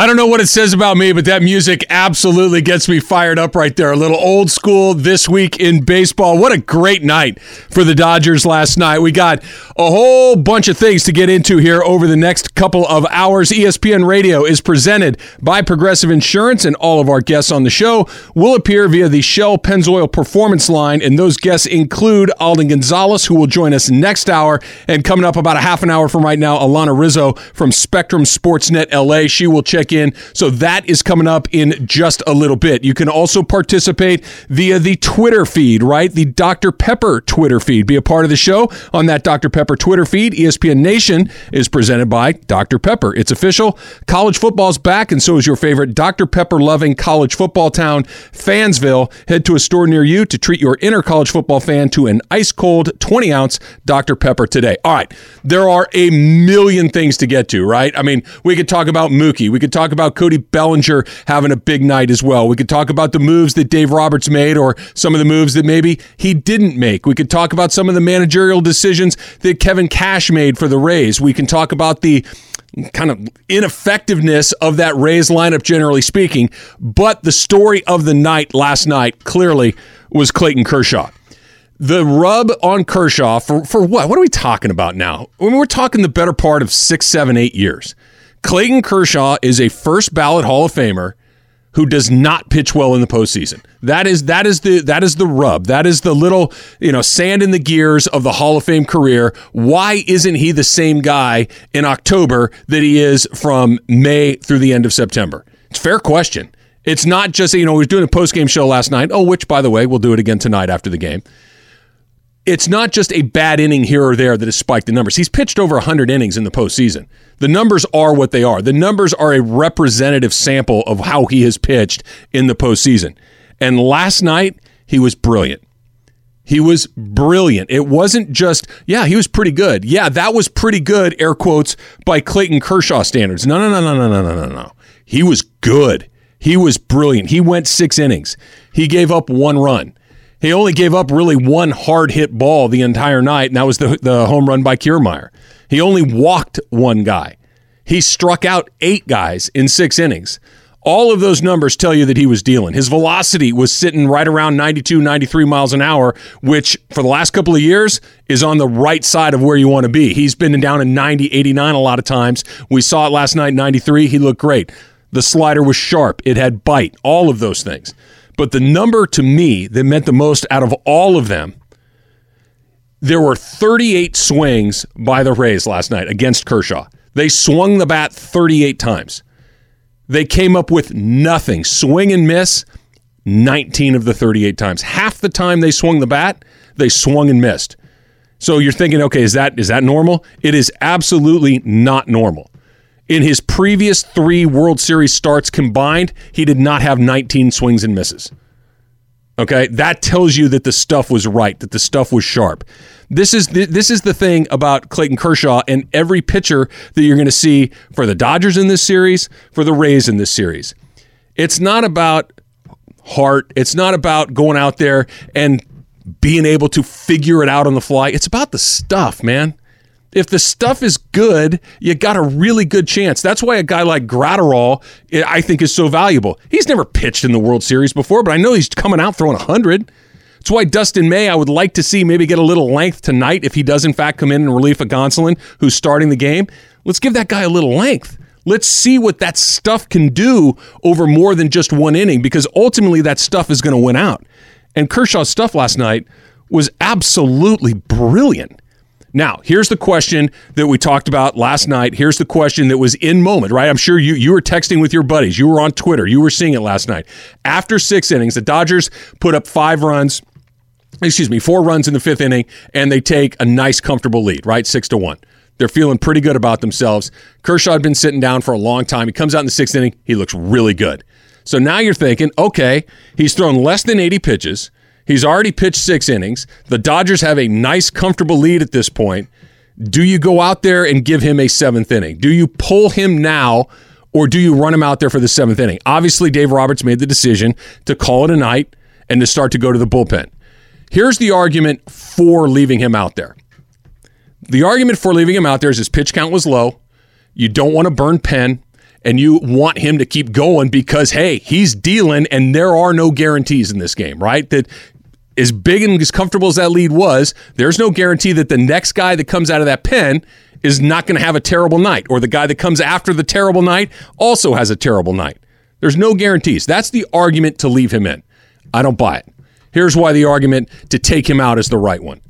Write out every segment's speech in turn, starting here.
I don't know what it says about me, but that music absolutely gets me fired up right there. A little old school this week in baseball. What a great night for the Dodgers last night. We got a whole bunch of things to get into here over the next couple of hours. ESPN Radio is presented by Progressive Insurance, and all of our guests on the show will appear via the Shell Pennzoil Performance line. And those guests include Alden Gonzalez, who will join us next hour. And coming up about a half an hour from right now, Alanna Rizzo from Spectrum Sportsnet LA. She will check in. So that is coming up in just a little bit. You can also participate via the Twitter feed, right? The Dr. Pepper Twitter feed. Be a part of the show on that Dr. Pepper Twitter feed. ESPN Nation is presented by Dr. Pepper. It's official. College football's back, and so is your favorite Dr. Pepper loving college football town, Fansville. Head to a store near you to treat your inner college football fan to an ice cold 20 ounce Dr. Pepper today. All right. There are a million things to get to, right? I mean, we could talk about Mookie. We could could talk about Cody Bellinger having a big night as well. We could talk about the moves that Dave Roberts made or some of the moves that maybe he didn't make. We could talk about some of the managerial decisions that Kevin Cash made for the Rays. We can talk about the kind of ineffectiveness of that Rays lineup, generally speaking. But the story of the night last night clearly was Clayton Kershaw. The rub on Kershaw for, for what? What are we talking about now? I mean, we're talking the better part of six, seven, eight years. Clayton Kershaw is a first ballot Hall of Famer who does not pitch well in the postseason. That is that is the that is the rub. That is the little you know sand in the gears of the Hall of Fame career. Why isn't he the same guy in October that he is from May through the end of September? It's a fair question. It's not just you know we was doing a post game show last night. Oh, which by the way we'll do it again tonight after the game it's not just a bad inning here or there that has spiked the numbers. He's pitched over 100 innings in the postseason. The numbers are what they are. The numbers are a representative sample of how he has pitched in the postseason. And last night, he was brilliant. He was brilliant. It wasn't just, yeah, he was pretty good. Yeah, that was pretty good, air quotes, by Clayton Kershaw standards. No, no, no, no, no, no, no, no, no. He was good. He was brilliant. He went six innings. He gave up one run. He only gave up really one hard hit ball the entire night, and that was the, the home run by Kiermaier. He only walked one guy. He struck out eight guys in six innings. All of those numbers tell you that he was dealing. His velocity was sitting right around 92, 93 miles an hour, which for the last couple of years is on the right side of where you want to be. He's been down in 90, 89 a lot of times. We saw it last night, 93. He looked great. The slider was sharp, it had bite, all of those things. But the number to me that meant the most out of all of them, there were 38 swings by the Rays last night against Kershaw. They swung the bat 38 times. They came up with nothing. Swing and miss 19 of the 38 times. Half the time they swung the bat, they swung and missed. So you're thinking, okay, is that is that normal? It is absolutely not normal. In his previous three World Series starts combined, he did not have 19 swings and misses. Okay, that tells you that the stuff was right, that the stuff was sharp. This is the, this is the thing about Clayton Kershaw and every pitcher that you're going to see for the Dodgers in this series, for the Rays in this series. It's not about heart. It's not about going out there and being able to figure it out on the fly. It's about the stuff, man if the stuff is good, you got a really good chance. That's why a guy like Graterol, eh, I think, is so valuable. He's never pitched in the World Series before, but I know he's coming out throwing 100. That's why Dustin May, I would like to see maybe get a little length tonight if he does, in fact, come in in relief of Gonsolin, who's starting the game. Let's give that guy a little length. Let's see what that stuff can do over more than just one inning because ultimately that stuff is going to win out. And Kershaw's stuff last night was absolutely brilliant. Now, here's the question that we talked about last night. Here's the question that was in moment, right? I'm sure you you were texting with your buddies. You were on Twitter. You were seeing it last night. After 6 innings, the Dodgers put up 5 runs, excuse me, 4 runs in the 5th inning and they take a nice comfortable lead, right? 6 to 1. They're feeling pretty good about themselves. Kershaw had been sitting down for a long time. He comes out in the 6th inning, he looks really good. So now you're thinking, okay, he's thrown less than 80 pitches. He's already pitched six innings. The Dodgers have a nice, comfortable lead at this point. Do you go out there and give him a seventh inning? Do you pull him now or do you run him out there for the seventh inning? Obviously, Dave Roberts made the decision to call it a night and to start to go to the bullpen. Here's the argument for leaving him out there. The argument for leaving him out there is his pitch count was low. You don't want to burn pen. and you want him to keep going because hey, he's dealing and there are no guarantees in this game, right? That as big and as comfortable as that lead was, there's no guarantee that the next guy that comes out of that pen is not going to have a terrible night or the guy that comes after the terrible night also has a terrible night. There's no guarantees. That's the argument to leave him in. I don't buy it. Here's why the argument to take him out is the right one.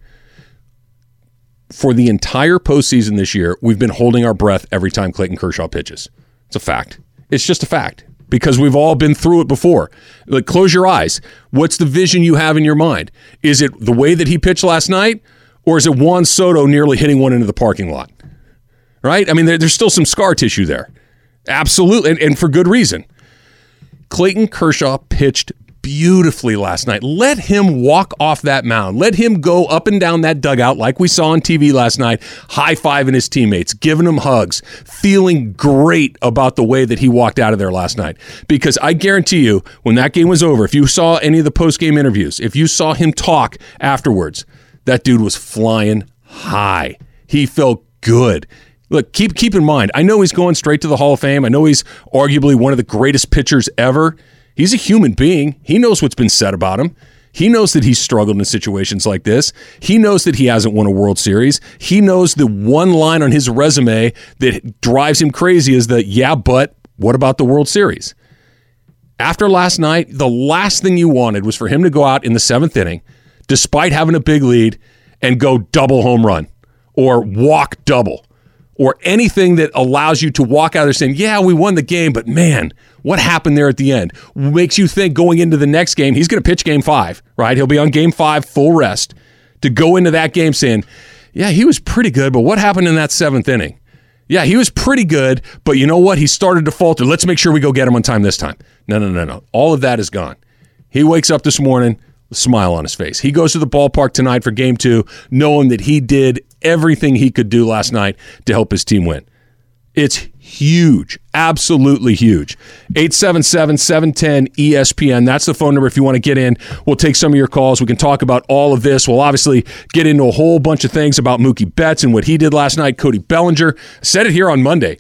For the entire postseason this year, we've been holding our breath every time Clayton Kershaw pitches. It's a fact. It's just a fact because we've all been through it before. Like, close your eyes. What's the vision you have in your mind? Is it the way that he pitched last night, or is it Juan Soto nearly hitting one into the parking lot? Right? I mean, there, there's still some scar tissue there. Absolutely, and, and for good reason. Clayton Kershaw pitched beautifully last night. Let him walk off that mound. Let him go up and down that dugout like we saw on TV last night, high fiving his teammates, giving them hugs, feeling great about the way that he walked out of there last night. Because I guarantee you, when that game was over, if you saw any of the post game interviews, if you saw him talk afterwards, that dude was flying high. He felt good. Look, keep keep in mind, I know he's going straight to the Hall of Fame. I know he's arguably one of the greatest pitchers ever. He's a human being. He knows what's been said about him. He knows that he's struggled in situations like this. He knows that he hasn't won a World Series. He knows the one line on his resume that drives him crazy is the, yeah, but what about the World Series? After last night, the last thing you wanted was for him to go out in the seventh inning, despite having a big lead, and go double home run or walk double or anything that allows you to walk out there saying, yeah, we won the game, but man, what happened there at the end? Makes you think going into the next game, he's going to pitch game five, right? He'll be on game five, full rest, to go into that game saying, yeah, he was pretty good, but what happened in that seventh inning? Yeah, he was pretty good, but you know what? He started to falter. Let's make sure we go get him on time this time. No, no, no, no. All of that is gone. He wakes up this morning, smile on his face. He goes to the ballpark tonight for game two, knowing that he did everything he could do last night to help his team win. It's huge, absolutely huge. 877 710 ESPN. That's the phone number if you want to get in. We'll take some of your calls. We can talk about all of this. We'll obviously get into a whole bunch of things about Mookie Betts and what he did last night. Cody Bellinger said it here on Monday.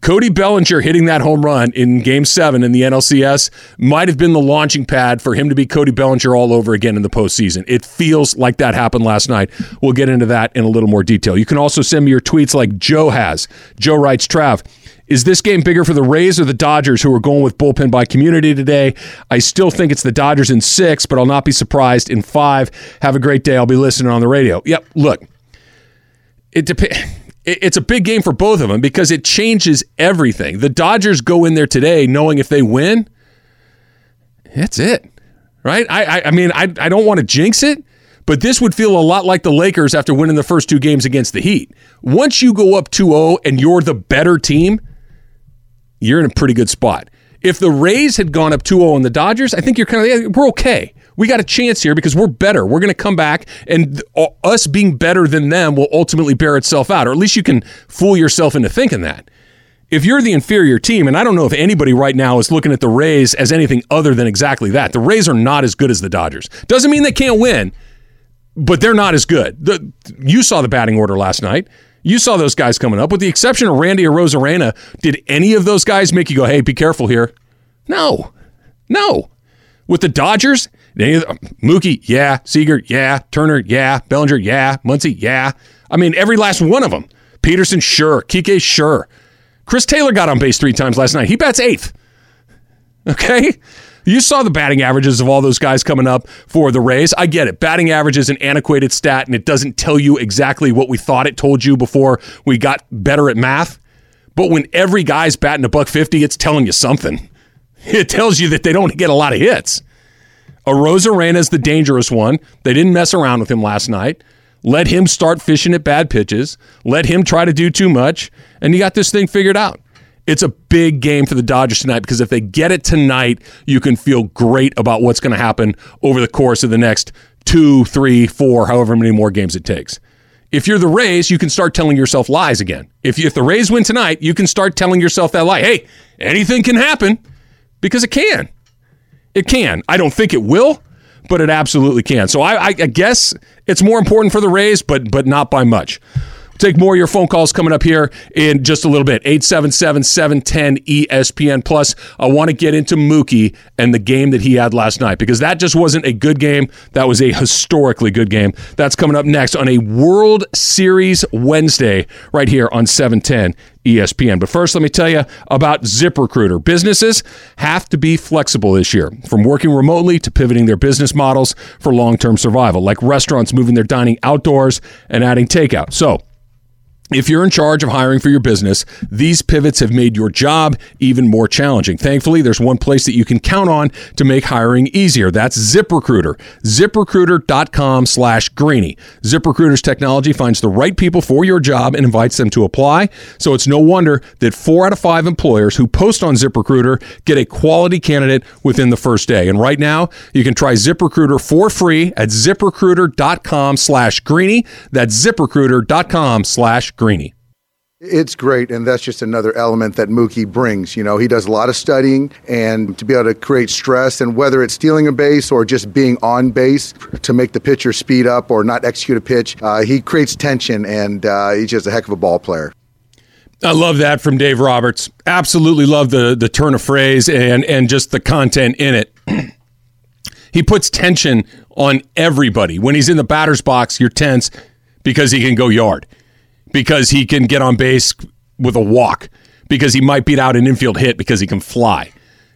Cody Bellinger hitting that home run in game seven in the NLCS might have been the launching pad for him to be Cody Bellinger all over again in the postseason. It feels like that happened last night. We'll get into that in a little more detail. You can also send me your tweets like Joe has. Joe writes, Trav, is this game bigger for the Rays or the Dodgers who are going with bullpen by community today? I still think it's the Dodgers in six, but I'll not be surprised in five. Have a great day. I'll be listening on the radio. Yep, look, it depends it's a big game for both of them because it changes everything. The Dodgers go in there today knowing if they win, that's it, right? I, I, I mean, I, I don't want to jinx it, but this would feel a lot like the Lakers after winning the first two games against the Heat. Once you go up 2 0 and you're the better team, you're in a pretty good spot. If the Rays had gone up 2 0 on the Dodgers, I think you're kind of, we're okay we got a chance here because we're better. We're going to come back, and us being better than them will ultimately bear itself out, or at least you can fool yourself into thinking that. If you're the inferior team, and I don't know if anybody right now is looking at the Rays as anything other than exactly that, the Rays are not as good as the Dodgers. Doesn't mean they can't win, but they're not as good. The, you saw the batting order last night. You saw those guys coming up. With the exception of Randy Arozarena, did any of those guys make you go, hey, be careful here? No. No. With the Dodgers, Um, Mookie, yeah. Seager, yeah. Turner, yeah. Bellinger, yeah. Muncy, yeah. I mean, every last one of them. Pederson, sure. Kike, sure. Chris Taylor got on base three times last night. He bats eighth. Okay? You saw the batting averages of all those guys coming up for the Rays. I get it. Batting average is an antiquated stat and it doesn't tell you exactly what we thought it told you before we got better at math. But when every guy's batting a buck 50, it's telling you something. It tells you that they don't get a lot of hits. Arozarena is the dangerous one. They didn't mess around with him last night. Let him start fishing at bad pitches. Let him try to do too much. And you got this thing figured out. It's a big game for the Dodgers tonight because if they get it tonight, you can feel great about what's going to happen over the course of the next two, three, four, however many more games it takes. If you're the Rays, you can start telling yourself lies again. If, you, if the Rays win tonight, you can start telling yourself that lie. Hey, anything can happen because it can. It can. I don't think it will, but it absolutely can. So I, I guess it's more important for the Rays, but but not by much. Take more of your phone calls coming up here in just a little bit. 877 710 ESPN. Plus, I want to get into Mookie and the game that he had last night because that just wasn't a good game. That was a historically good game. That's coming up next on a World Series Wednesday right here on 710 ESPN. But first, let me tell you about ZipRecruiter. Businesses have to be flexible this year, from working remotely to pivoting their business models for long term survival, like restaurants moving their dining outdoors and adding takeout. So, if you're in charge of hiring for your business, these pivots have made your job even more challenging. Thankfully, there's one place that you can count on to make hiring easier. That's ZipRecruiter. ZipRecruiter.com slash Greeny. ZipRecruiter's technology finds the right people for your job and invites them to apply. So it's no wonder that four out of five employers who post on ZipRecruiter get a quality candidate within the first day. And right now, you can try ZipRecruiter for free at ZipRecruiter.com slash Greeny. That's ZipRecruiter.com slash Greeny. It's great, and that's just another element that Mookie brings. You know, he does a lot of studying, and to be able to create stress, and whether it's stealing a base or just being on base to make the pitcher speed up or not execute a pitch, uh, he creates tension, and uh, he's just a heck of a ball player. I love that from Dave Roberts. Absolutely love the the turn of phrase and and just the content in it. he puts tension on everybody. When he's in the batter's box, you're tense because he can go yard because he can get on base with a walk, because he might beat out an infield hit because he can fly.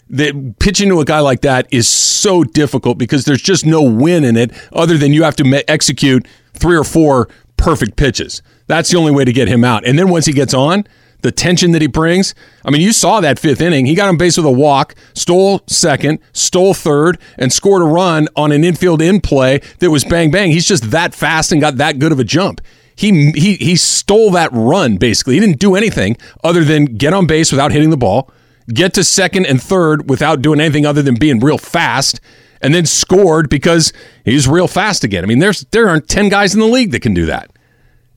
The, pitching to a guy like that is so difficult because there's just no win in it other than you have to me- execute three or four perfect pitches. That's the only way to get him out. And then once he gets on, the tension that he brings. I mean, you saw that fifth inning. He got on base with a walk, stole second, stole third, and scored a run on an infield in play that was bang bang. He's just that fast and got that good of a jump he he he stole that run basically. He didn't do anything other than get on base without hitting the ball, get to second and third without doing anything other than being real fast, and then scored because he's real fast again. I mean, there's there aren't ten guys in the league that can do that,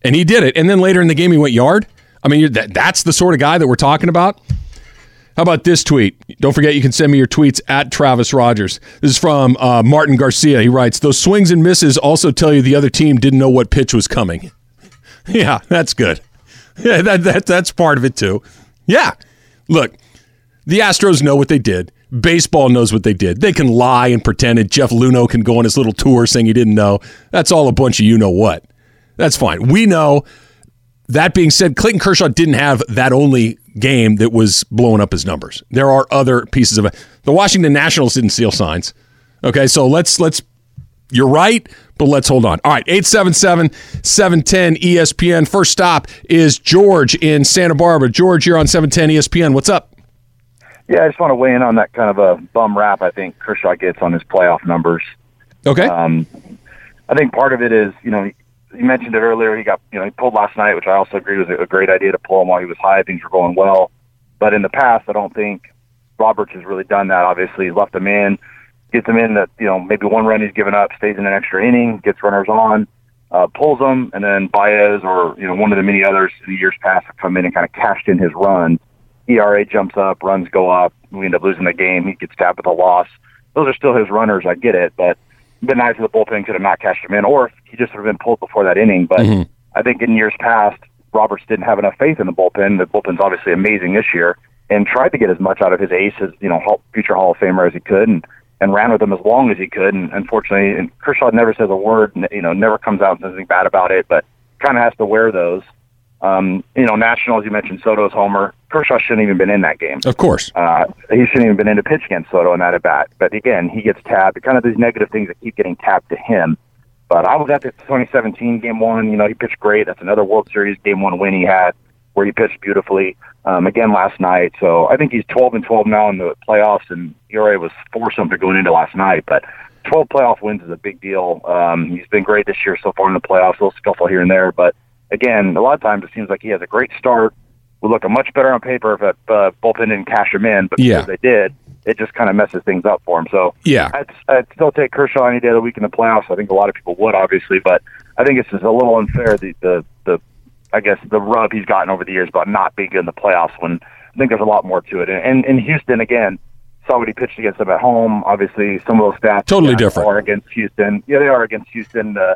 and he did it. And then later in the game, he went yard. I mean, that, that's the sort of guy that we're talking about. How about this tweet? Don't forget you can send me your tweets at Travis Rodgers. This is from uh, Martin Garcia. He writes, Those swings and misses also tell you the other team didn't know what pitch was coming. Yeah, that's good. Yeah, that, that that's part of it too. Yeah. Look, the Astros know what they did. Baseball knows what they did. They can lie and pretend, and Jeff Luhnow can go on his little tour saying he didn't know. That's all a bunch of you know what. That's fine. We know. That being said, Clayton Kershaw didn't have that only game that was blowing up his numbers. There are other pieces of it. The Washington Nationals didn't steal signs. Okay, so let's let's you're right, but let's hold on. All right, 877 710 ESPN. First stop is George in Santa Barbara. George, you're on 710 ESPN. What's up? Yeah, I just want to weigh in on that kind of a bum rap I think Kershaw gets on his playoff numbers. Okay. Um, I think part of it is, you know, you mentioned it earlier. He got, you know, he pulled last night, which I also agree was a great idea to pull him while he was high. Things were going well. But in the past, I don't think Roberts has really done that. Obviously, he left him in gets them in that you know maybe one run he's given up, stays in an extra inning, gets runners on, uh, pulls them, and then Baez or you know one of the many others in the years past have come in and kind of cashed in his run. ERA jumps up, runs go up. We end up losing the game. He gets tapped with a loss. Those are still his runners. I get it, but it'd been nice if the bullpen could have not cashed him in, or if he just would have been pulled before that inning. But mm-hmm. I think in years past, Roberts didn't have enough faith in the bullpen. The bullpen's obviously amazing this year, and tried to get as much out of his ace as you know future Hall of Famer as he could. And and ran with them as long as he could. And unfortunately, and Kershaw never says a word, you know, never comes out and says anything bad about it, but kind of has to wear those. Um, you know, Nationals, you mentioned Soto's homer. Kershaw shouldn't even been in that game. Of course. Uh, he shouldn't even been in to pitch against Soto in that at bat. But again, he gets tapped. Kind of these negative things that keep getting tapped to him. But I was at the 2017 game one. You know, he pitched great. That's another World Series game one win he had where he pitched beautifully um, again last night. So I think he's 12 and 12 now in the playoffs, and ERA was four something going into last night. But 12 playoff wins is a big deal. Um, he's been great this year so far in the playoffs. A little scuffle here and there, but again, a lot of times it seems like he has a great start. Would look much better on paper if that uh, bullpen didn't cash him in, but yeah. because they did, it just kind of messes things up for him. So yeah, I'd, I'd still take Kershaw any day of the week in the playoffs. I think a lot of people would, obviously, but I think it's just a little unfair the the the I guess the rub he's gotten over the years about not being good in the playoffs when I think there's a lot more to it. And in Houston again, saw what he pitched against them at home. Obviously, some of those stats totally different are against Houston. Yeah, they are against Houston. Uh,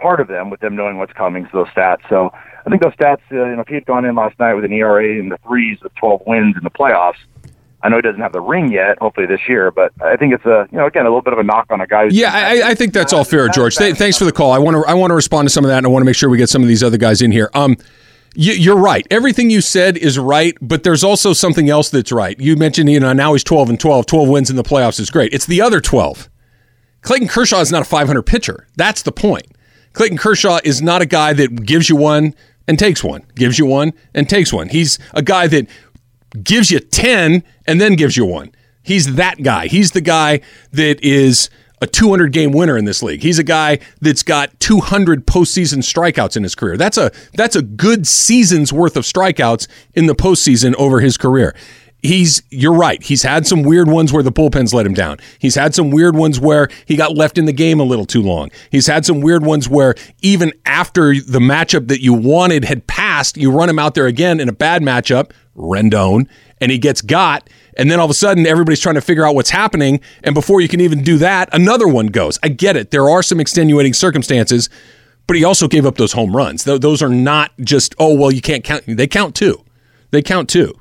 part of them with them knowing what's coming to those stats. So I think those stats, uh, you know, if he had gone in last night with an ERA in the threes with 12 wins in the playoffs, I know he doesn't have the ring yet, hopefully this year, but I think it's a you know again a little bit of a knock on a guy. Yeah, I, I, think that's all fair, George. Th- thanks for the call. I want to I want to respond to some of that, and I want to make sure we get some of these other guys in here. Um, you're right. Everything you said is right, but there's also something else that's right. You mentioned, you know, now he's 12 and 12. 12 wins in the playoffs is great. It's the other 12. Clayton Kershaw is not a 500 pitcher. That's the point. Clayton Kershaw is not a guy that gives you one and takes one, gives you one and takes one. He's a guy that gives you 10 and then gives you one. He's that guy. He's the guy that is a 200 game winner in this league. He's a guy that's got 200 postseason strikeouts in his career. That's a that's a good season's worth of strikeouts in the postseason over his career. He's you're right. He's had some weird ones where the bullpens let him down. He's had some weird ones where he got left in the game a little too long. He's had some weird ones where even after the matchup that you wanted had passed, you run him out there again in a bad matchup, Rendon, and he gets got and then all of a sudden, everybody's trying to figure out what's happening. And before you can even do that, another one goes. I get it. There are some extenuating circumstances, but he also gave up those home runs. Those are not just, oh, well, you can't count. They count too. They count too.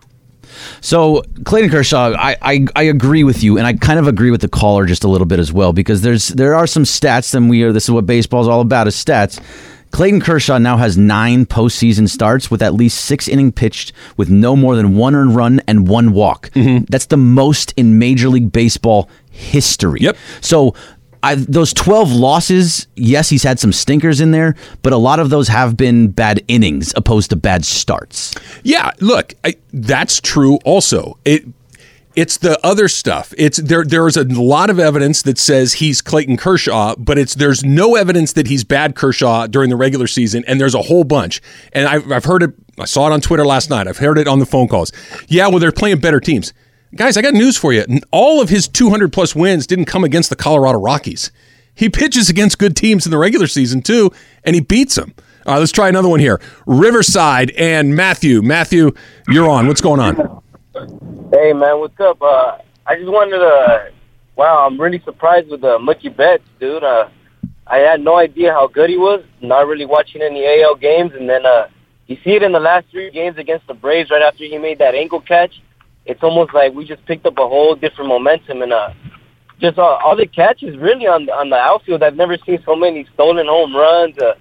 So Clayton Kershaw, I, I, I agree with you, and I kind of agree with the caller just a little bit as well because there's there are some stats, and we are this is what baseball is all about is stats Clayton Kershaw now has nine postseason starts with at least six inning pitched with no more than one earned run and one walk. Mm-hmm. That's the most in Major League Baseball history. Yep. So I, those 12 losses, yes, he's had some stinkers in there, but a lot of those have been bad innings opposed to bad starts. Yeah, look, I, that's true also. It it's the other stuff. It's there. There is a lot of evidence that says he's Clayton Kershaw, but it's there's no evidence that he's bad Kershaw during the regular season, and there's a whole bunch. And I've, I've heard it. I saw it on Twitter last night. I've heard it on the phone calls. Yeah, well, they're playing better teams. Guys, I got news for you. All of his 200 plus wins didn't come against the Colorado Rockies. He pitches against good teams in the regular season too, and he beats them. All right, let's try another one here. Riverside and Matthew. Matthew, you're on. What's going on? Hey man, what's up? Uh, I just wanted to. Wow, I'm really surprised with the uh, Mookie Betts, dude. Uh, I had no idea how good he was. Not really watching any AL games, and then uh, you see it in the last three games against the Braves. Right after he made that ankle catch, it's almost like we just picked up a whole different momentum, and uh, just uh, all the catches really on on the outfield. I've never seen so many stolen home runs, uh,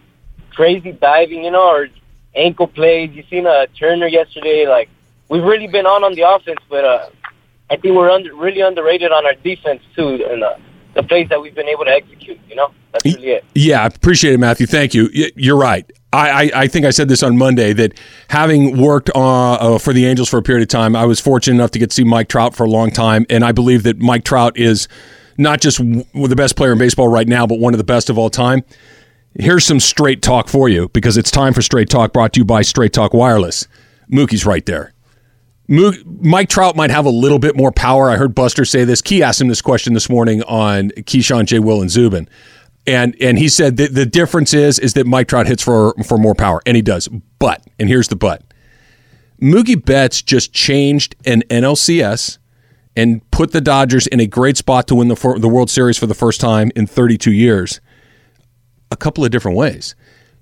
crazy diving, you know, or ankle plays. You seen a uh, Turner yesterday, like we've really been on on the offense, but uh, I think we're under, really underrated on our defense too, and uh, the plays that we've been able to execute. You know, that's really it. Yeah, I appreciate it, Matthew. Thank you. You're right. I, I, I think I said this on Monday that having worked uh, uh, for the Angels for a period of time, I was fortunate enough to get to see Mike Trout for a long time, and I believe that Mike Trout is not just the best player in baseball right now, but one of the best of all time. Here's some straight talk for you because it's time for straight talk brought to you by Straight Talk Wireless. Mookie's right there. Mike Trout might have a little bit more power. I heard Buster say this. Key asked him this question this morning on Keyshawn, J. Will, and Zubin. And and he said that the difference is is that Mike Trout hits for for more power, and he does. But and here's the but: Mookie Betts just changed an NLCS and put the Dodgers in a great spot to win the the World Series for the first time in 32 years. A couple of different ways.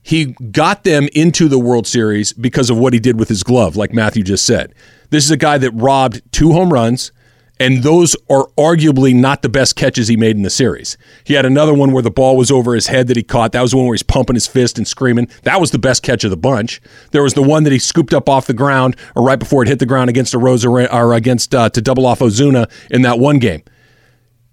He got them into the World Series because of what he did with his glove, like Matthew just said. This is a guy that robbed two home runs, and those are arguably not the best catches he made in the series. He had another one where the ball was over his head that he caught. That was the one where he's pumping his fist and screaming. That was the best catch of the bunch. There was the one that he scooped up off the ground or right before it hit the ground against a Rosa or against uh, to double off Ozuna in that one game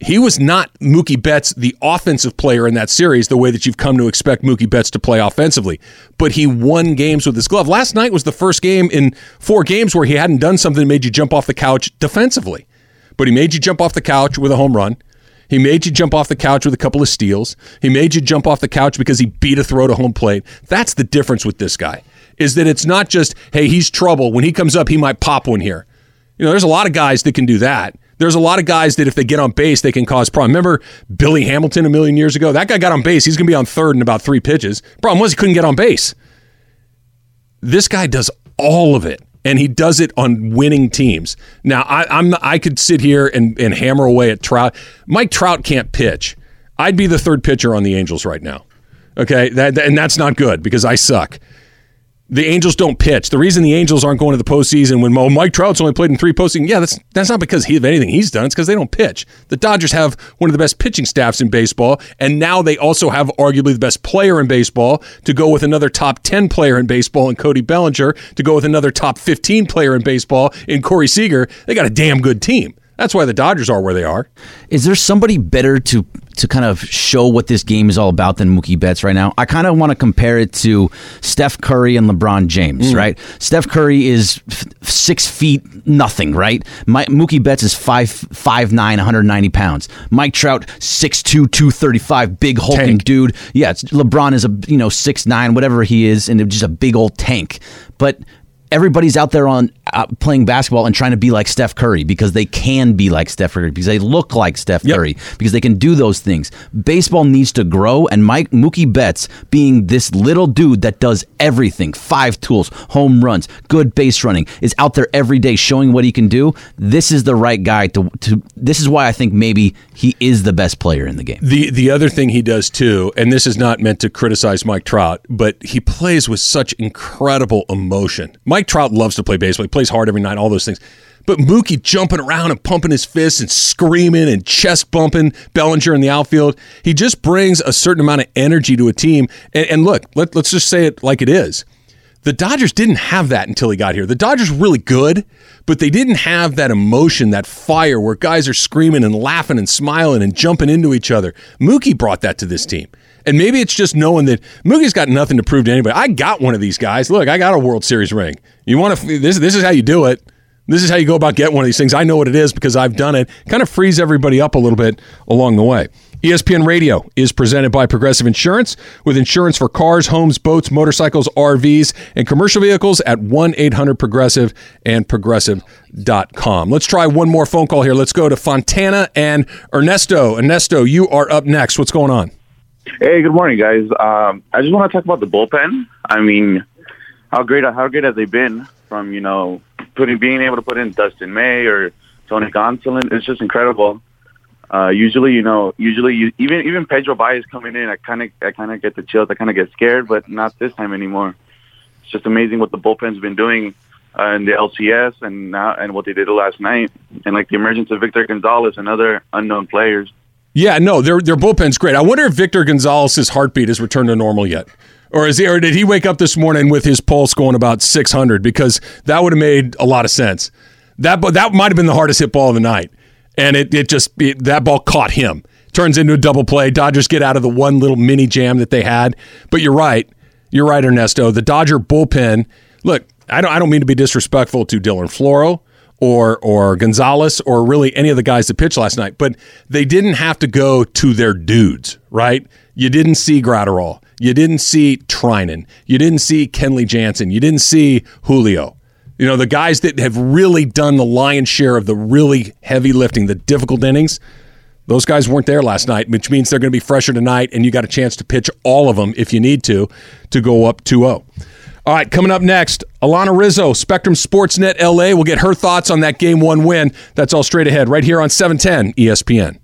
he was not Mookie Betts, the offensive player in that series, the way that you've come to expect Mookie Betts to play offensively. But he won games with his glove. Last night was the first game in four games where he hadn't done something that made you jump off the couch defensively. But he made you jump off the couch with a home run. He made you jump off the couch with a couple of steals. He made you jump off the couch because he beat a throw to home plate. That's the difference with this guy. Is that it's not just, hey, he's trouble. When he comes up, he might pop one here. You know, there's a lot of guys that can do that. There's a lot of guys that if they get on base, they can cause problem. Remember Billy Hamilton a million years ago? That guy got on base. He's going to be on third in about three pitches. Problem was he couldn't get on base. This guy does all of it, and he does it on winning teams. Now, I, am I could sit here and, and hammer away at Trout. Mike Trout can't pitch. I'd be the third pitcher on the Angels right now. Okay, that, and that's not good because I suck. The Angels don't pitch. The reason the Angels aren't going to the postseason when oh, Mike Trout's only played in three postseason, yeah, that's that's not because he, of anything he's done. It's because they don't pitch. The Dodgers have one of the best pitching staffs in baseball, and now they also have arguably the best player in baseball to go with another top ten player in baseball in Cody Bellinger to go with another top fifteen player in baseball in Corey Seager. They got a damn good team. That's why the Dodgers are where they are. Is there somebody better to to kind of show what this game is all about than Mookie Betts right now? I kind of want to compare it to Steph Curry and LeBron James, mm. right? Steph Curry is f- six feet nothing, right? My, Mookie Betts is five five nine, 190 pounds. Mike Trout six two, two thirty five, big hulking tank. dude. Yeah, LeBron is a you know six nine, whatever he is, and just a big old tank. But everybody's out there on Uh, playing basketball and trying to be like Steph Curry because they can be like Steph Curry because they look like Steph yep. Curry because they can do those things. Baseball needs to grow, and Mike Mookie Betts being this little dude that does everything, five tools, home runs, good base running, is out there every day showing what he can do. This is the right guy to. to this is why I think maybe he is the best player in the game. The the other thing he does too, and this is not meant to criticize Mike Trout, but he plays with such incredible emotion. Mike Mike Trout loves to play baseball. He plays hard every night, all those things. But Mookie jumping around and pumping his fists and screaming and chest bumping Bellinger in the outfield, he just brings a certain amount of energy to a team. And, and look, let, let's just say it like it is. The Dodgers didn't have that until he got here. The Dodgers were really good, but they didn't have that emotion, that fire where guys are screaming and laughing and smiling and jumping into each other. Mookie brought that to this team. And maybe it's just knowing that Mookie's got nothing to prove to anybody. I got one of these guys. Look, I got a World Series ring. You want to this this is how you do it. This is how you go about getting one of these things. I know what it is because I've done it. Kind of frees everybody up a little bit along the way. ESPN Radio is presented by Progressive Insurance with insurance for cars, homes, boats, motorcycles, RVs, and commercial vehicles at 1 800 Progressive and Progressive.com. Let's try one more phone call here. Let's go to Fontana and Ernesto. Ernesto, you are up next. What's going on? Hey, good morning, guys. Um, I just want to talk about the bullpen. I mean, how great how great have they been from you know putting being able to put in Dustin May or Tony Gonsolin? It's just incredible. Uh, usually, you know, usually you, even even Pedro Baez coming in, I kind of I kind of get the chills. I kind of get scared, but not this time anymore. It's just amazing what the bullpen's been doing uh, in the LCS and now and what they did last night, and like the emergence of Victor Gonzalez and other unknown players. Yeah, no, their their bullpen's great. I wonder if Victor Gonzalez's heartbeat has returned to normal yet. Or is he, or did he wake up this morning with his pulse going about 600? Because that would have made a lot of sense. That that might have been the hardest hit ball of the night, and it it just it, that ball caught him. Turns into a double play. Dodgers get out of the one little mini jam that they had. But you're right, you're right, Ernesto. The Dodger bullpen. Look, I don't I don't mean to be disrespectful to Dylan Floro or or Gonzalez or really any of the guys that pitched last night, but they didn't have to go to their dudes, right? You didn't see Graterol. You didn't see Treinen. You didn't see Kenley Jansen. You didn't see Julio. You know, the guys that have really done the lion's share of the really heavy lifting, the difficult innings, those guys weren't there last night, which means they're going to be fresher tonight, and you got a chance to pitch all of them if you need to, to go up 2 0. All right, coming up next, Alanna Rizzo, Spectrum Sportsnet LA. We'll get her thoughts on that game one win. That's all straight ahead right here on 710 ESPN.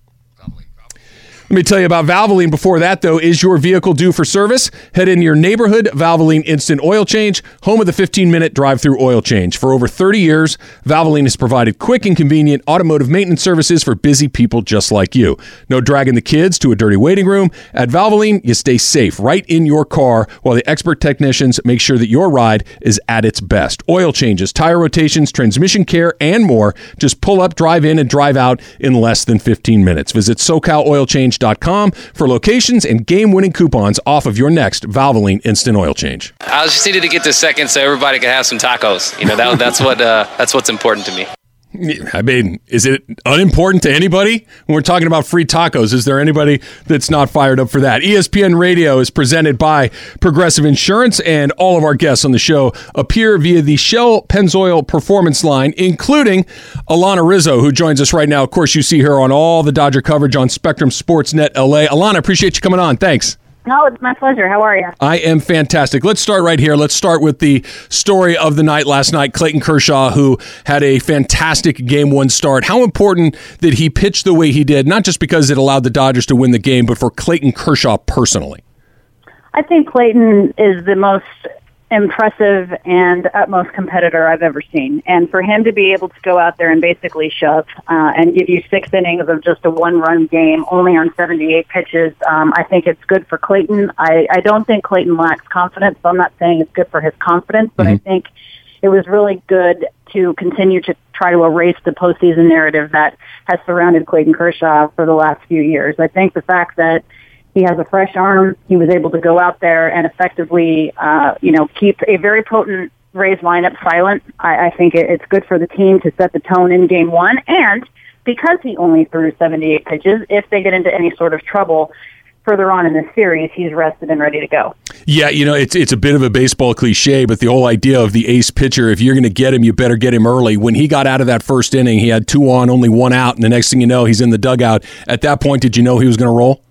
Let me tell you about Valvoline before that, though. Is your vehicle due for service? Head in your neighborhood Valvoline Instant Oil Change, home of the 15 minute drive through oil change. For over 30 years, Valvoline has provided quick and convenient automotive maintenance services for busy people just like you. No dragging the kids to a dirty waiting room. At Valvoline, you stay safe right in your car while the expert technicians make sure that your ride is at its best. Oil changes, tire rotations, transmission care, and more. Just pull up, drive in, and drive out in less than 15 minutes. Visit SoCal Oil Change Valvoline.com for locations and game winning coupons off of your next Valvoline instant oil change. I just needed to get to second so everybody could have some tacos. You know, that, that's what uh, that's what's important to me. I mean, is it unimportant to anybody when we're talking about free tacos? Is there anybody that's not fired up for that? ESPN Radio is presented by Progressive Insurance, and all of our guests on the show appear via the Shell Pennzoil Performance line, including Alanna Rizzo, who joins us right now. Of course, you see her on all the Dodger coverage on Spectrum Sportsnet LA. Alanna, appreciate you coming on. Thanks. No, it's my pleasure. How are you? I am fantastic. Let's start right here. Let's start with the story of the night last night. Clayton Kershaw, who had a fantastic game one start. How important that he pitched the way he did, not just because it allowed the Dodgers to win the game, but for Clayton Kershaw personally? I think Clayton is the most impressive and utmost competitor I've ever seen. And for him to be able to go out there and basically shove uh, and give you six innings of just a one-run game, only on 78 pitches, um, I think it's good for Clayton. I, I don't think Clayton lacks confidence, so I'm not saying it's good for his confidence, but mm-hmm. I think it was really good to continue to try to erase the postseason narrative that has surrounded Clayton Kershaw for the last few years. I think the fact that he has a fresh arm. He was able to go out there and effectively, uh, you know, keep a very potent Rays lineup silent. I, I think it, it's good for the team to set the tone in game one. And because he only threw 78 pitches, if they get into any sort of trouble, further on in the series, he's rested and ready to go. Yeah, you know, it's it's a bit of a baseball cliche, but the whole idea of the ace pitcher, if you're going to get him, you better get him early. When he got out of that first inning, he had two on, only one out, and the next thing you know, he's in the dugout. At that point, did you know he was going to roll?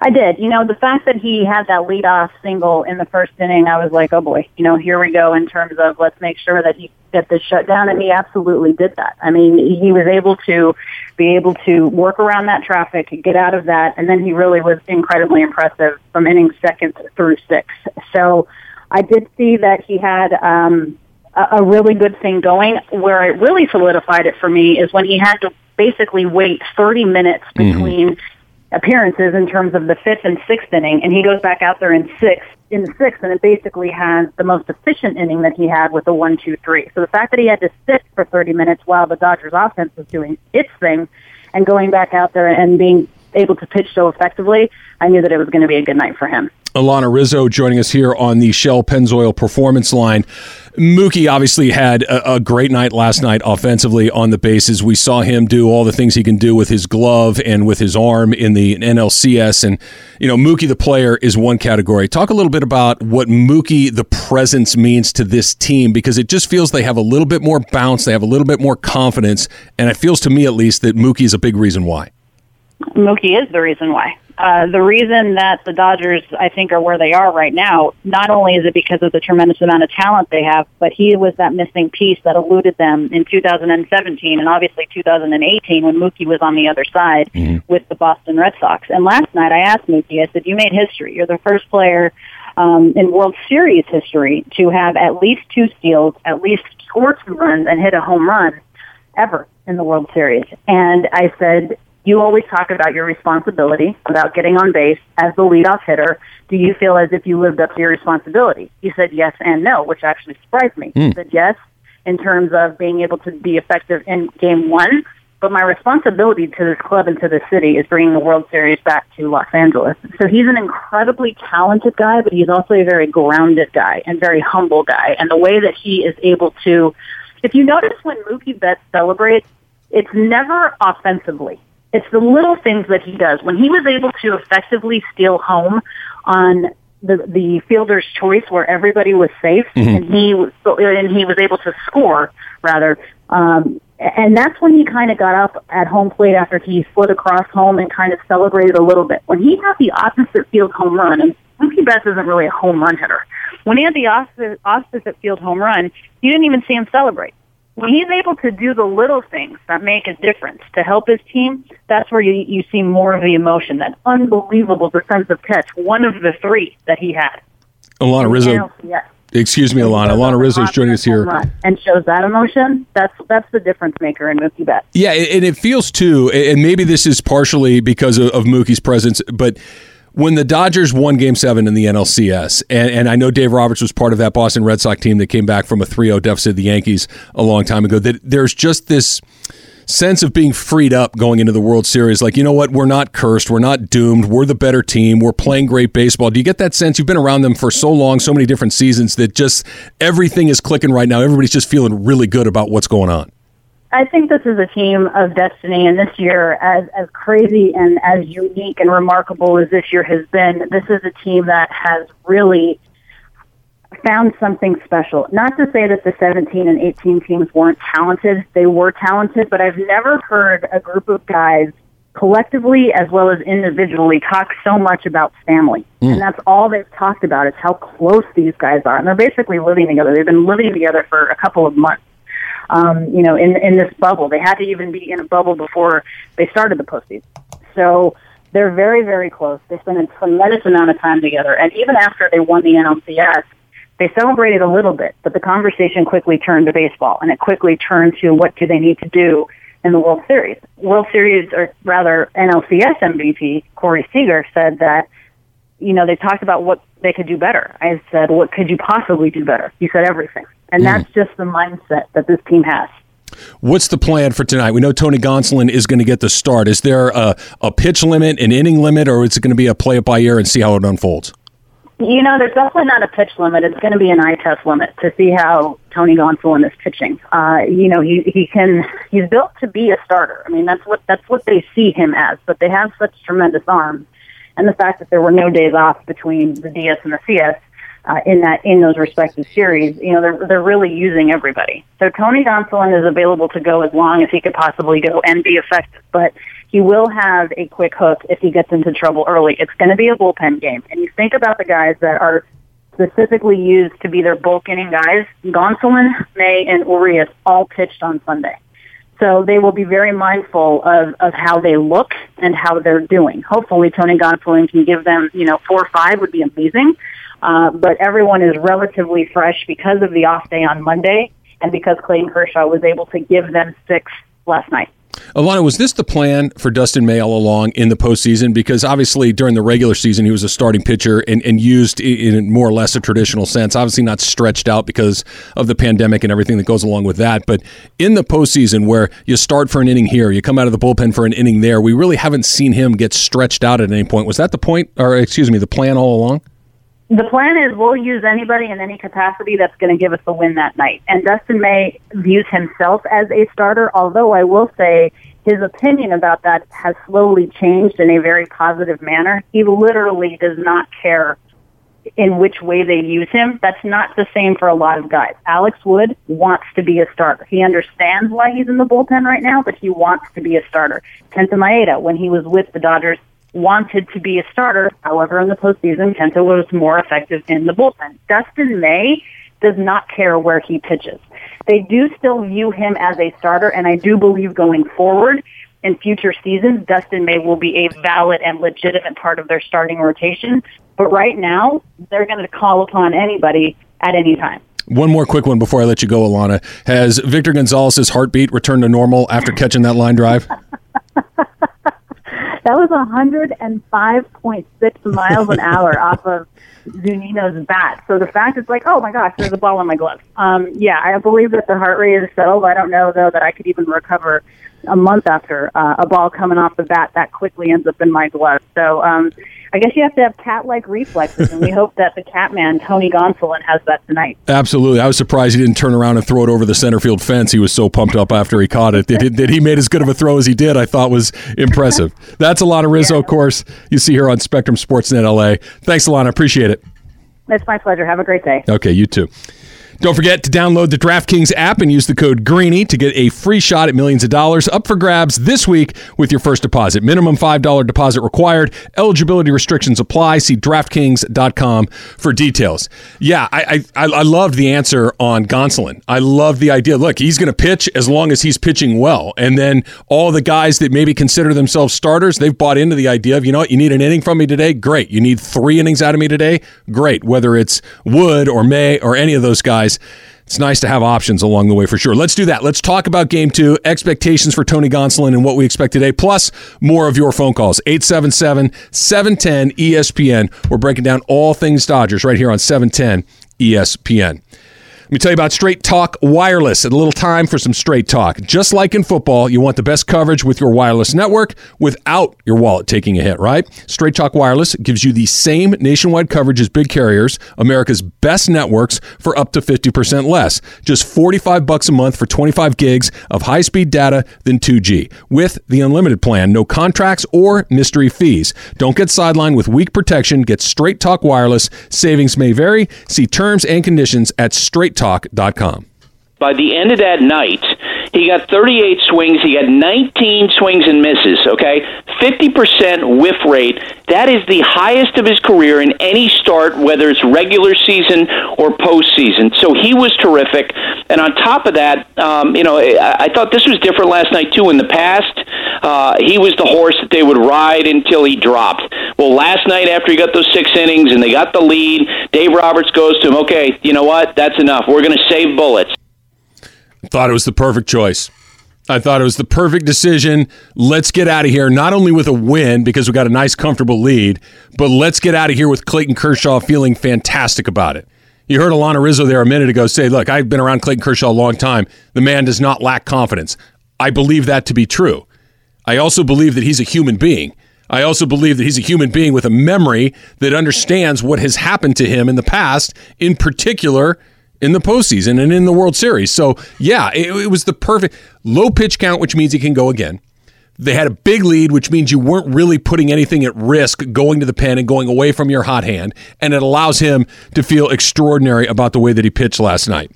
I did. You know, the fact that he had that leadoff single in the first inning, I was like, oh boy, you know, here we go in terms of let's make sure that he get this shut down, and he absolutely did that. I mean, he was able to be able to work around that traffic, get out of that, and then he really was incredibly impressive from innings second through six. So I did see that he had um, a, a really good thing going. Where it really solidified it for me is when he had to basically wait 30 minutes mm-hmm. between. Mm-hmm appearances in terms of the fifth and sixth inning, and he goes back out there in sixth in the sixth, and it basically has the most efficient inning that he had with the one, two, three. So the fact that he had to sit for 30 minutes while the Dodgers offense was doing its thing, and going back out there and being able to pitch so effectively, I knew that it was going to be a good night for him. Alanna Rizzo joining us here on the Shell Pennzoil Performance Line. Mookie obviously had a, a, great night last night offensively on the bases. We saw him do all the things he can do with his glove and with his arm in the NLCS. And, you know, Mookie the player is one category. Talk a little bit about what Mookie the presence means to this team because it just feels they have a little bit more bounce, they have a little bit more confidence. And it feels to me, at least, that Mookie is a big reason why. Mookie is the reason why. Uh, the reason that the Dodgers, I think, are where they are right now, not only is it because of the tremendous amount of talent they have, but he was that missing piece that eluded them in 2017 and obviously 2018 when Mookie was on the other side mm-hmm. with the Boston Red Sox. And last night I asked Mookie, I said, you made history. You're the first player um, in World Series history to have at least two steals, at least score two runs, and hit a home run ever in the World Series. And I said, you always talk about your responsibility, about getting on base as the leadoff hitter. Do you feel as if you lived up to your responsibility? You said yes and no, which actually surprised me. Mm. You said yes in terms of being able to be effective in game one, but my responsibility to this club and to the city is bringing the World Series back to Los Angeles. So he's an incredibly talented guy, but he's also a very grounded guy and very humble guy. And the way that he is able to, if you notice when Mookie Betts celebrates, it's never offensively it's the little things that he does. When he was able to effectively steal home on the the fielder's choice where everybody was safe mm-hmm. and he was and he was able to score rather um and that's when he kind of got up at home plate after he slid across home and kind of celebrated a little bit. When he got the opposite field home run, and Mookie Betts isn't really a home run hitter. When he had the opposite, opposite field home run, you didn't even see him celebrate when he's able to do the little things that make a difference to help his team, that's where you, you see more of the emotion, that unbelievable defensive catch, one of the three that he had. Alanna Rizzo. Yes. Excuse me, Alanna. Alanna Rizzo is joining us here, and shows that emotion. That's that's the difference maker in Mookie Betts. Yeah, and it feels too, and maybe this is partially because of, of Mookie's presence, but when the Dodgers won Game Seven in the NLCS, and, and I know Dave Roberts was part of that Boston Red Sox team that came back from a 3-0 deficit of the Yankees a long time ago. That there's just this sense of being freed up going into the World Series. Like, you know what? We're not cursed. We're not doomed. We're the better team. We're playing great baseball. Do you get that sense? You've been around them for so long, so many different seasons that just everything is clicking right now. Everybody's just feeling really good about what's going on. I think this is a team of destiny, and this year, as as crazy and as unique and remarkable as this year has been, this is a team that has really found something special. Not to say that the 17 and 18 teams weren't talented; they were talented, but I've never heard a group of guys collectively as well as individually talk so much about family. Mm. And that's all they've talked about is how close these guys are. And they're basically living together. They've been living together for a couple of months um, you know, in in this bubble. They had to even be in a bubble before they started the postseason. So They're very, very close. They spend a tremendous amount of time together. And even after they won the NLCS, they celebrated a little bit, but the conversation quickly turned to baseball and it quickly turned to what do they need to do in the World Series. World Series, or rather NLCS MVP, Corey Seager, said that, you know, they talked about what they could do better. I said, what could you possibly do better? He said everything. And mm. that's just the mindset that this team has. What's the plan for tonight? We know Tony Gonsolin is going to get the start. Is there a, a pitch limit, an inning limit, or is it going to be a play it by ear and see how it unfolds? You know, there's definitely not a pitch limit. It's going to be an eye test limit to see how Tony Gonsolin is pitching. Uh, you know, he he can he's built to be a starter. I mean, that's what that's what they see him as. But they have such tremendous arms, and the fact that there were no days off between the DS and the CS uh, in that in those respective series, you know, they're they're really using everybody. So Tony Gonsolin is available to go as long as he could possibly go and be effective, but he will have a quick hook if he gets into trouble early. It's going to be a bullpen game. And you think about the guys that are specifically used to be their bulk inning guys. Gonsolin, May, and Urias all pitched on Sunday. So they will be very mindful of, of how they look and how they're doing. Hopefully Tony Gonsolin can give them, you know, four or five would be amazing. Uh, but everyone is relatively fresh because of the off day on Monday and because Clayton Kershaw was able to give them six last night. Alanna, was this the plan for Dustin May all along in the postseason? Because obviously during the regular season he was a starting pitcher and, and used in more or less a traditional sense. Obviously not stretched out because of the pandemic and everything that goes along with that. But in the postseason where you start for an inning here, you come out of the bullpen for an inning there, we really haven't seen him get stretched out at any point. Was that the point, or excuse me, the plan all along? The plan is we'll use anybody in any capacity that's going to give us the win that night. And Dustin May views himself as a starter, although I will say his opinion about that has slowly changed in a very positive manner. He literally does not care in which way they use him. That's not the same for a lot of guys. Alex Wood wants to be a starter. He understands why he's in the bullpen right now, but he wants to be a starter. Kenta Maeda, when he was with the Dodgers, wanted to be a starter. However, in the postseason, Kenta was more effective in the bullpen. Dustin May does not care where he pitches. They do still view him as a starter, and I do believe going forward in future seasons, Dustin May will be a valid and legitimate part of their starting rotation. But right now, they're going to call upon anybody at any time. One more quick one before I let you go, Alanna. Has Victor Gonzalez's heartbeat returned to normal after catching that line drive? That was 105.6 miles an hour off of Zunino's bat. So the fact is like, oh my gosh, there's a ball in my glove. Um, yeah, I believe that the heart rate is settled. I don't know though that I could even recover a month after uh, a ball coming off the bat that quickly ends up in my glove. So um, I guess you have to have cat-like reflexes, and we hope that the Catman Tony Gonsolin has that tonight. Absolutely, I was surprised he didn't turn around and throw it over the center field fence. He was so pumped up after he caught it that he, that he made as good of a throw as he did. I thought was impressive. That's Alanna Rizzo, yeah. of course. You see her on Spectrum Sportsnet LA. Thanks, Alanna. Appreciate it. It's my pleasure. Have a great day. Okay, you too. Don't forget to download the DraftKings app and use the code Greeny to get a free shot at millions of dollars up for grabs this week with your first deposit. Minimum $5 deposit required. Eligibility restrictions apply. See DraftKings.com for details. Yeah, I, I, I loved the answer on Gonsolin. I love the idea. Look, he's going to pitch as long as he's pitching well. And then all the guys that maybe consider themselves starters, they've bought into the idea of, you know what, you need an inning from me today? Great. You need three innings out of me today? Great. Whether it's Wood or May or any of those guys guys. It's nice to have options along the way for sure. Let's do that. Let's talk about game two, expectations for Tony Gonsolin and what we expect today, plus more of your phone calls. 877 710 ESPN. We're breaking down all things Dodgers right here on 710 ESPN. Let me tell you about Straight Talk Wireless. A little time for some straight talk. Just like in football, you want the best coverage with your wireless network without your wallet taking a hit, right? Straight Talk Wireless gives you the same nationwide coverage as big carriers, America's best networks, for up to 50% less. Just 45 bucks a month for 25 gigs of high-speed data than 2G. With the unlimited plan, no contracts or mystery fees. Don't get sidelined with weak protection. Get Straight Talk Wireless. Savings may vary. See terms and conditions at straight talk.com. By the end of that night, he got 38 swings. He had 19 swings and misses, okay? 50% whiff rate. That is the highest of his career in any start, whether it's regular season or postseason. So he was terrific. And on top of that, um, you know, I, I thought this was different last night, too. In the past, uh, he was the horse that they would ride until he dropped. Well, last night after he got those six innings and they got the lead, Dave Roberts goes to him, okay, you know what? That's enough. We're going to save bullets. Thought it was the perfect choice. I thought it was the perfect decision. Let's get out of here, not only with a win because we got a nice, comfortable lead, but let's get out of here with Clayton Kershaw feeling fantastic about it. You heard Alanna Rizzo there a minute ago say, Look, I've been around Clayton Kershaw a long time. The man does not lack confidence. I believe that to be true. I also believe that he's a human being. I also believe that he's a human being with a memory that understands what has happened to him in the past, in particular in the postseason and in the World Series. So, yeah, it, it was the perfect low pitch count, which means he can go again. They had a big lead, which means you weren't really putting anything at risk going to the pen and going away from your hot hand. And it allows him to feel extraordinary about the way that he pitched last night.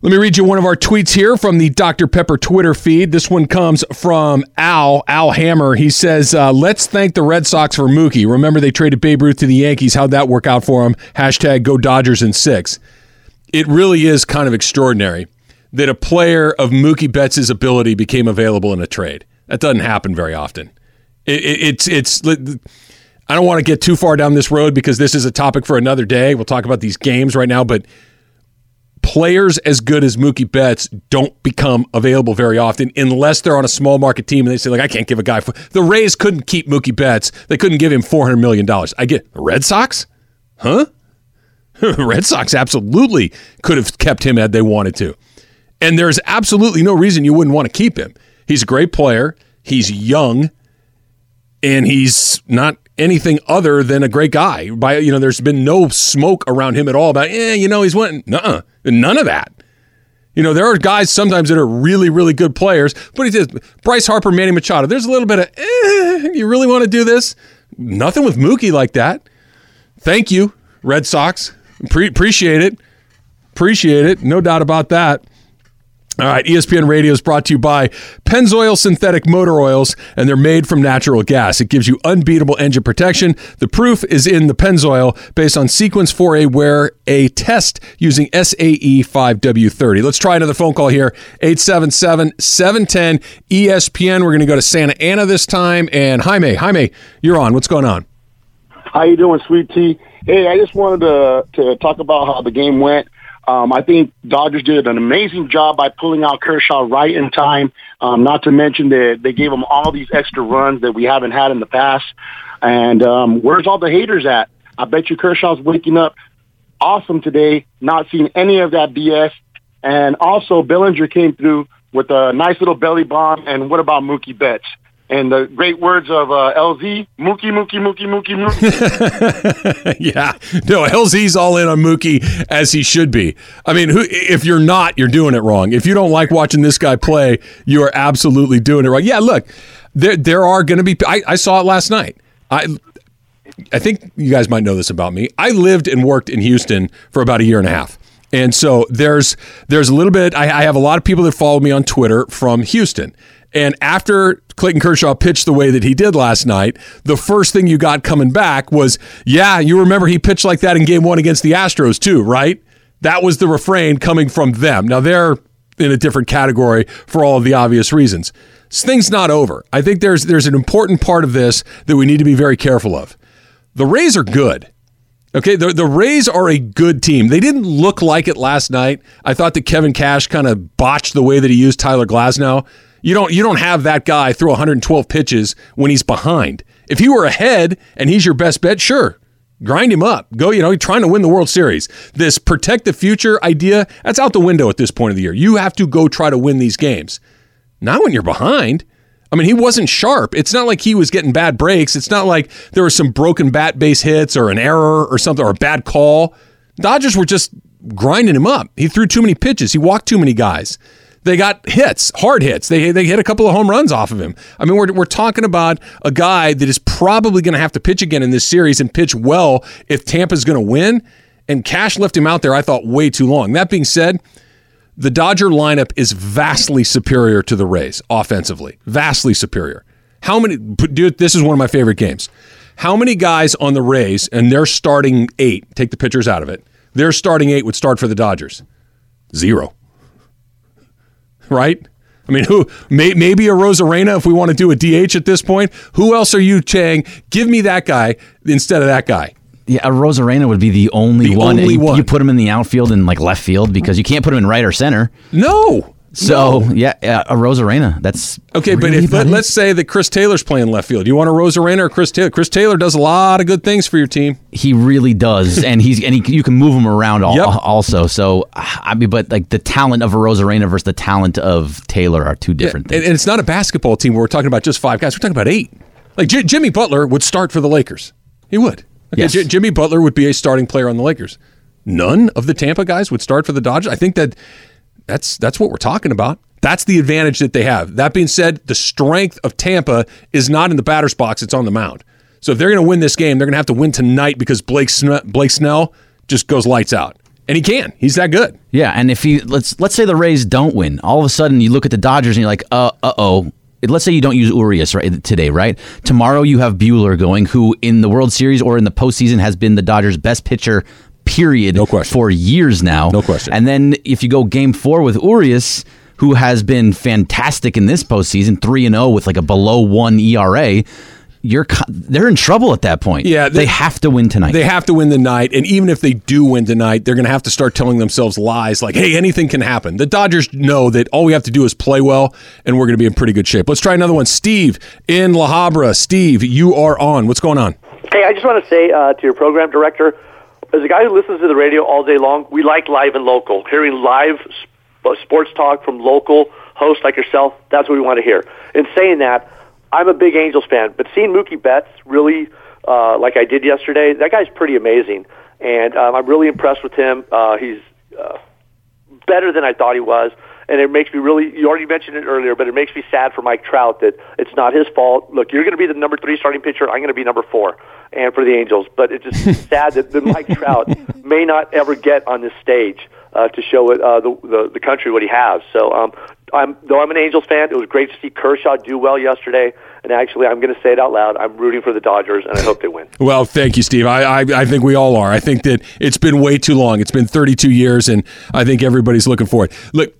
Let me read you one of our tweets here from the Dr. Pepper Twitter feed. This one comes from Al, Al Hammer. He says, uh, Let's thank the Red Sox for Mookie. Remember, they traded Babe Ruth to the Yankees. How'd that work out for him? Hashtag go Dodgers in six. It really is kind of extraordinary that a player of Mookie Betts' ability became available in a trade. That doesn't happen very often. It, it, it's it's. I don't want to get too far down this road because this is a topic for another day. We'll talk about these games right now, but players as good as Mookie Betts don't become available very often unless they're on a small market team and they say like I can't give a guy for the Rays couldn't keep Mookie Betts. They couldn't give him 400 million dollars. I get Red Sox? Huh? Red Sox absolutely could have kept him had they wanted to. And there's absolutely no reason you wouldn't want to keep him. He's a great player. He's young and he's not anything other than a great guy. By you know, there's been no smoke around him at all about, yeah, you know, he's went nuh none of that. You know, there are guys sometimes that are really, really good players, but he Bryce Harper, Manny Machado. There's a little bit of, eh, you really want to do this? Nothing with Mookie like that. Thank you, Red Sox. Pre- appreciate it. Appreciate it. No doubt about that. All right, ESPN Radio is brought to you by Pennzoil Synthetic Motor Oils, and they're made from natural gas. It gives you unbeatable engine protection. The proof is in the Pennzoil based on Sequence 4A Wear a test using SAE 5W30. Let's try another phone call here 877 710 ESPN. We're going to go to Santa Ana this time. And Jaime, Jaime, you're on. What's going on? How you doing, Sweet Tea? Hey, I just wanted to to talk about how the game went. Um, I think Dodgers did an amazing job by pulling out Kershaw right in time. Um, not to mention that they gave him all these extra runs that we haven't had in the past. And um, where's all the haters at? I bet you Kershaw's waking up awesome today, not seeing any of that BS. And also, Bellinger came through with a nice little belly bomb. And what about Mookie Betts? And the great words of uh, LZ, Mookie, Mookie, Mookie, Mookie, Mookie. yeah, no, LZ's all in on Mookie as he should be. I mean, who, if you're not, you're doing it wrong. If you don't like watching this guy play, you are absolutely doing it wrong. Yeah, look, there there are going to be. I, I saw it last night. I I think you guys might know this about me. I lived and worked in Houston for about a year and a half. And so there's there's a little bit. I, I have a lot of people that follow me on Twitter from Houston, and after Clayton Kershaw pitched the way that he did last night, the first thing you got coming back was, yeah, you remember he pitched like that in game one against the Astros too, right? That was the refrain coming from them. Now they're in a different category for all of the obvious reasons. This thing's not over. I think there's there's an important part of this that we need to be very careful of. The Rays are good. Okay, the, the Rays are a good team. They didn't look like it last night. I thought that Kevin Cash kind of botched the way that he used Tyler Glasnow. You don't you don't have that guy throw 112 pitches when he's behind. If he were ahead and he's your best bet, sure. Grind him up. Go, you know, he's trying to win the World Series. This protect the future idea, that's out the window at this point of the year. You have to go try to win these games. Not when you're behind. I mean, he wasn't sharp. It's not like he was getting bad breaks. It's not like there was some broken bat base hits or an error or something or a bad call. Dodgers were just grinding him up. He threw too many pitches. He walked too many guys. They got hits, hard hits. They, they hit a couple of home runs off of him. I mean, we're, we're talking about a guy that is probably going to have to pitch again in this series and pitch well if Tampa's going to win. And Cash left him out there, I thought, way too long. That being said, the Dodger lineup is vastly superior to the Rays offensively. Vastly superior. How many, dude, this is one of my favorite games. How many guys on the Rays, and they're starting eight, take the pitchers out of it, their starting eight would start for the Dodgers? Zero right? I mean, who may, maybe Arozarena if we want to do a DH at this point. Who else are you saying? Give me that guy instead of that guy. Yeah, Arozarena would be the only The one. only you, one. you put him in the outfield and like left field because you can't put him in right or center. No. So yeah, uh, Arozarena. That's Okay, but if but let's say that Chris Taylor's playing left field, you want Arozarena or Chris Taylor? Chris Taylor does a lot of good things for your team. he really does, and he's and he, you can move him around al- Yep. also. So I mean, but like the talent of Arozarena versus the talent of Taylor are two different And, things. and it's not a basketball team where we're talking about just five guys. We're talking about eight. Like J- Jimmy Butler would start for the Lakers. He would. Okay, Yes. J- Jimmy Butler would be a starting player on the Lakers. None of the Tampa guys would start for the Dodgers. I think that that's that's what we're talking about. That's the advantage that they have. That being said, the strength of Tampa is not in the batter's box; it's on the mound. So if they're going to win this game, they're going to have to win tonight because Blake Sne- Blake Snell just goes lights out, and he can. He's that good. Yeah, and if he let's let's say the Rays don't win, all of a sudden you look at the Dodgers and you're like, uh, uh oh. Let's say you don't use Urias right today, right? Tomorrow you have Buehler going, who in the World Series or in the postseason has been the Dodgers' best pitcher, period, No question. for years now. No question. And then if you go Game Four with Urias, who has been fantastic in this postseason, three and zero with like a below one ERA, you're they're in trouble at that point. Yeah, they, they- have to win tonight. They have to win the night, and even if they do win tonight, they're going to have to start telling themselves lies like, "Hey, anything can happen." The Dodgers know that all we have to do is play well, and we're going to be in pretty good shape. Let's try another one. Steve in La Habra. Steve, you are on. What's going on? Hey, I just want to say uh, to your program director, as a guy who listens to the radio all day long, we like live and local. Hearing live sports talk from local hosts like yourself, that's what we want to hear. In saying that, I'm a big Angels fan, but seeing Mookie Betts really, uh, like I did yesterday, that guy's pretty amazing. And um, I'm really impressed with him. Uh, he's uh, better than I thought he was. And it makes me really, you already mentioned it earlier, but it makes me sad for Mike Trout that it's not his fault. Look, you're going to be the number three starting pitcher. I'm going to be number four and for the Angels. But it's just sad that, that Mike Trout may not ever get on this stage uh, to show it, uh, the, the, the country what he has. So, um, I'm, though I'm an Angels fan, it was great to see Kershaw do well yesterday. And actually, I'm going to say it out loud. I'm rooting for the Dodgers, and I hope they win. Well, thank you, Steve. I, I I think we all are. I think that it's been way too long. It's been 32 years, and I think everybody's looking for it. Look,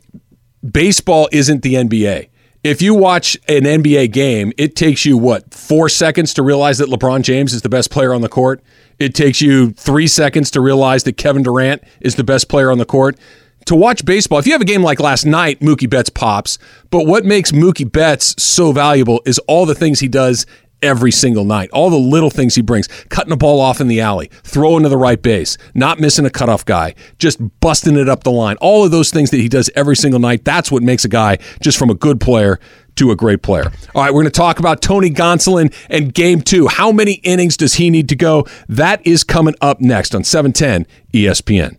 baseball isn't the NBA. If you watch an NBA game, it takes you what four seconds to realize that LeBron James is the best player on the court. It takes you three seconds to realize that Kevin Durant is the best player on the court. To watch baseball, if you have a game like last night, Mookie Betts pops. But what makes Mookie Betts so valuable is all the things he does every single night. All the little things he brings, cutting a ball off in the alley, throwing to the right base, not missing a cutoff guy, just busting it up the line. All of those things that he does every single night, that's what makes a guy just from a good player to a great player. All right, we're going to talk about Tony Gonsolin and game two. How many innings does he need to go? That is coming up next on E 710 ESPN.